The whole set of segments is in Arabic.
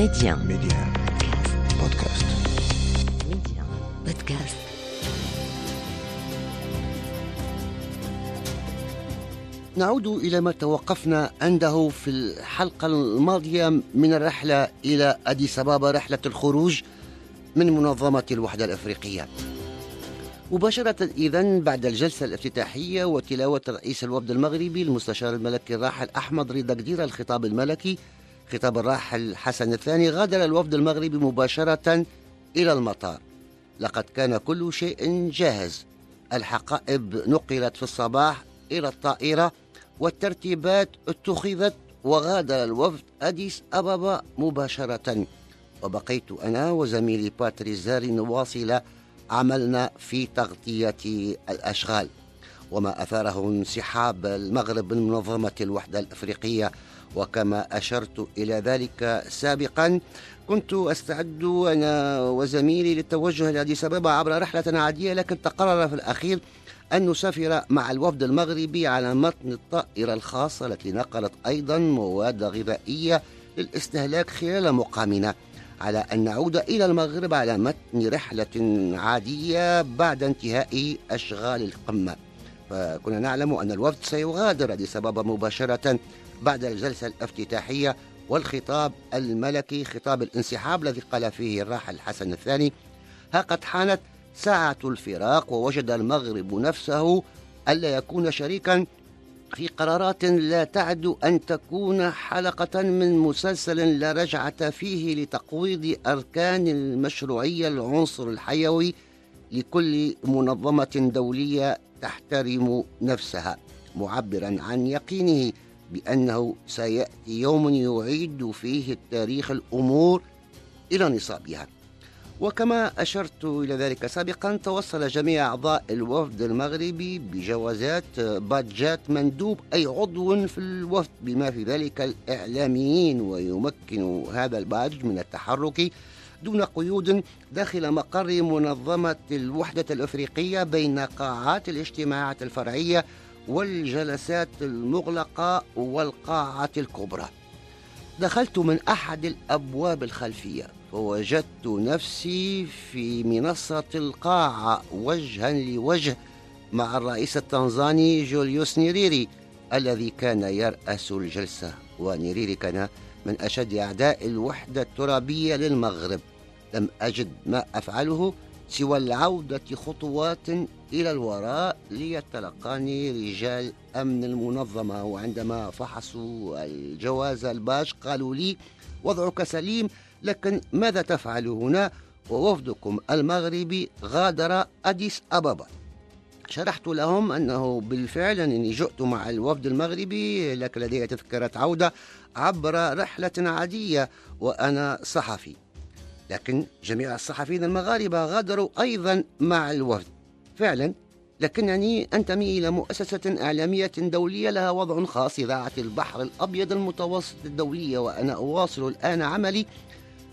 Média. Média. Podcast. Média. Podcast. نعود إلى ما توقفنا عنده في الحلقة الماضية من الرحلة إلى أديس أبابا رحلة الخروج من منظمة الوحدة الأفريقية مباشرة إذا بعد الجلسة الافتتاحية وتلاوة رئيس الوفد المغربي المستشار الملكي الراحل أحمد رضا قدير الخطاب الملكي خطاب الراحل حسن الثاني غادر الوفد المغربي مباشرة إلى المطار. لقد كان كل شيء جاهز. الحقائب نقلت في الصباح إلى الطائرة والترتيبات اتخذت وغادر الوفد أديس أبابا مباشرة. وبقيت أنا وزميلي باتري زاري نواصل عملنا في تغطية الأشغال. وما أثاره انسحاب المغرب من منظمة الوحدة الأفريقية وكما أشرت إلى ذلك سابقا كنت أستعد أنا وزميلي للتوجه لأديس أبابا عبر رحلة عادية لكن تقرر في الأخير أن نسافر مع الوفد المغربي على متن الطائرة الخاصة التي نقلت أيضا مواد غذائية للاستهلاك خلال مقامنا على أن نعود إلى المغرب على متن رحلة عادية بعد انتهاء أشغال القمة. فكنا نعلم أن الوفد سيغادر أديس أبابا مباشرة بعد الجلسة الافتتاحية والخطاب الملكي خطاب الانسحاب الذي قال فيه الراحل حسن الثاني ها قد حانت ساعة الفراق ووجد المغرب نفسه ألا يكون شريكا في قرارات لا تعد أن تكون حلقة من مسلسل لا رجعة فيه لتقويض أركان المشروعية العنصر الحيوي لكل منظمة دولية تحترم نفسها معبرا عن يقينه. بأنه سيأتي يوم يعيد فيه التاريخ الأمور إلى نصابها. وكما أشرت إلى ذلك سابقا توصل جميع أعضاء الوفد المغربي بجوازات بادجات مندوب أي عضو في الوفد. بما في ذلك الإعلاميين ويمكن هذا البادج من التحرك دون قيود داخل مقر منظمة الوحدة الأفريقية بين قاعات الاجتماعات الفرعية والجلسات المغلقة والقاعة الكبرى. دخلت من أحد الأبواب الخلفية فوجدت نفسي في منصة القاعة وجها لوجه مع الرئيس التنزاني جوليوس نيريري الذي كان يرأس الجلسة. ونيريري كان من أشد أعداء الوحدة الترابية للمغرب. لم أجد ما أفعله سوى العودة خطوات إلى الوراء ليتلقاني رجال أمن المنظمة. وعندما فحصوا الجواز الباج قالوا لي وضعك سليم لكن ماذا تفعل هنا؟ ووفدكم المغربي غادر أديس أبابا. شرحت لهم أنه بالفعل أنني جئت مع الوفد المغربي لكن لدي تذكرة عودة عبر رحلة عادية وأنا صحفي. لكن جميع الصحفيين المغاربة غادروا أيضا مع الوفد. فعلا لكنني أنتمي إلى مؤسسة إعلامية دولية لها وضع خاص إذاعة البحر الأبيض المتوسط الدولية وأنا أواصل الآن عملي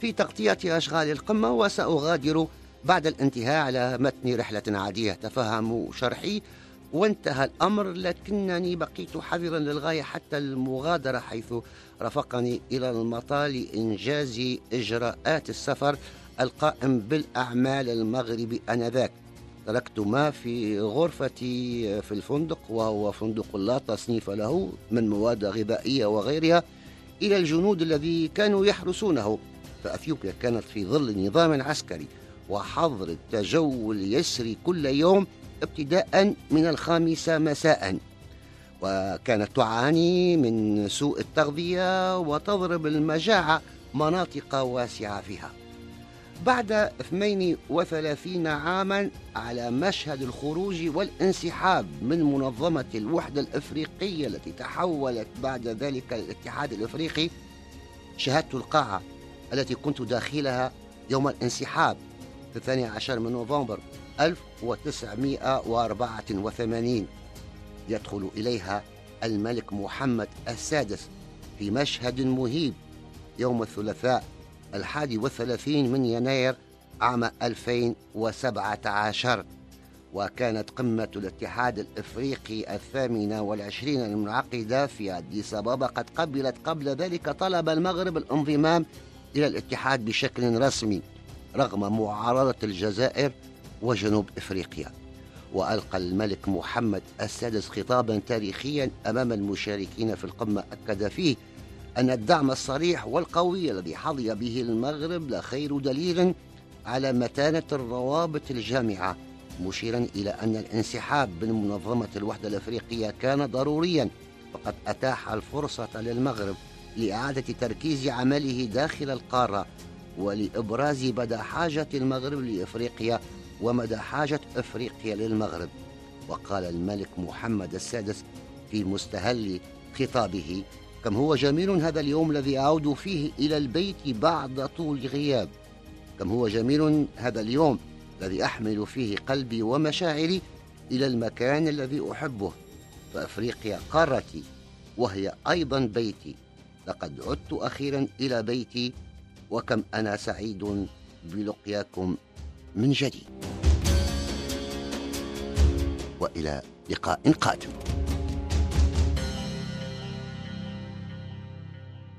في تغطية أشغال القمة وسأغادر بعد الانتهاء على متن رحلة عادية تفهموا شرحي. وانتهى الأمر لكنني بقيت حذرا للغاية حتى المغادرة حيث رافقني إلى المطار لإنجاز إجراءات السفر القائم بالأعمال المغربي آنذاك. تركت ما في غرفتي في الفندق وهو فندق لا تصنيف له من مواد غذائية وغيرها إلى الجنود الذي كانوا يحرسونه. فأثيوبيا كانت في ظل نظام عسكري وحظر التجول يسري كل يوم ابتداء من الخامسة مساء. وكانت تعاني من سوء التغذية وتضرب المجاعة مناطق واسعة فيها. بعد 32 عاما على مشهد الخروج والانسحاب من منظمة الوحدة الأفريقية التي تحولت بعد ذلك الاتحاد الأفريقي شاهدت القاعة التي كنت داخلها يوم الانسحاب في الثاني عشر من نوفمبر 1984 يدخل إليها الملك محمد السادس في مشهد مهيب يوم الثلاثاء الحادي والثلاثين من يناير عام 2017 وكانت قمة الاتحاد الإفريقي الثامنة والعشرين المنعقدة في أديس أبابا قد قبلت قبل ذلك طلب المغرب الانضمام إلى الاتحاد بشكل رسمي رغم معارضة الجزائر وجنوب إفريقيا. وألقى الملك محمد السادس خطابا تاريخيا أمام المشاركين في القمة أكد فيه أن الدعم الصريح والقوي الذي حظي به المغرب لخير دليل على متانة الروابط الجامعة مشيرا إلى أن الانسحاب من منظمة الوحدة الأفريقية كان ضروريا فقد أتاح الفرصة للمغرب لإعادة تركيز عمله داخل القارة ولإبراز مدى حاجة المغرب لإفريقيا ومدى حاجة أفريقيا للمغرب. وقال الملك محمد السادس في مستهل خطابه كم هو جميل هذا اليوم الذي أعود فيه إلى البيت بعد طول غياب كم هو جميل هذا اليوم الذي أحمل فيه قلبي ومشاعري إلى المكان الذي أحبه. فأفريقيا قارتي وهي أيضا بيتي. لقد عدت أخيرا إلى بيتي وكم أنا سعيد بلقياكم من جديد. وإلى لقاء قادم.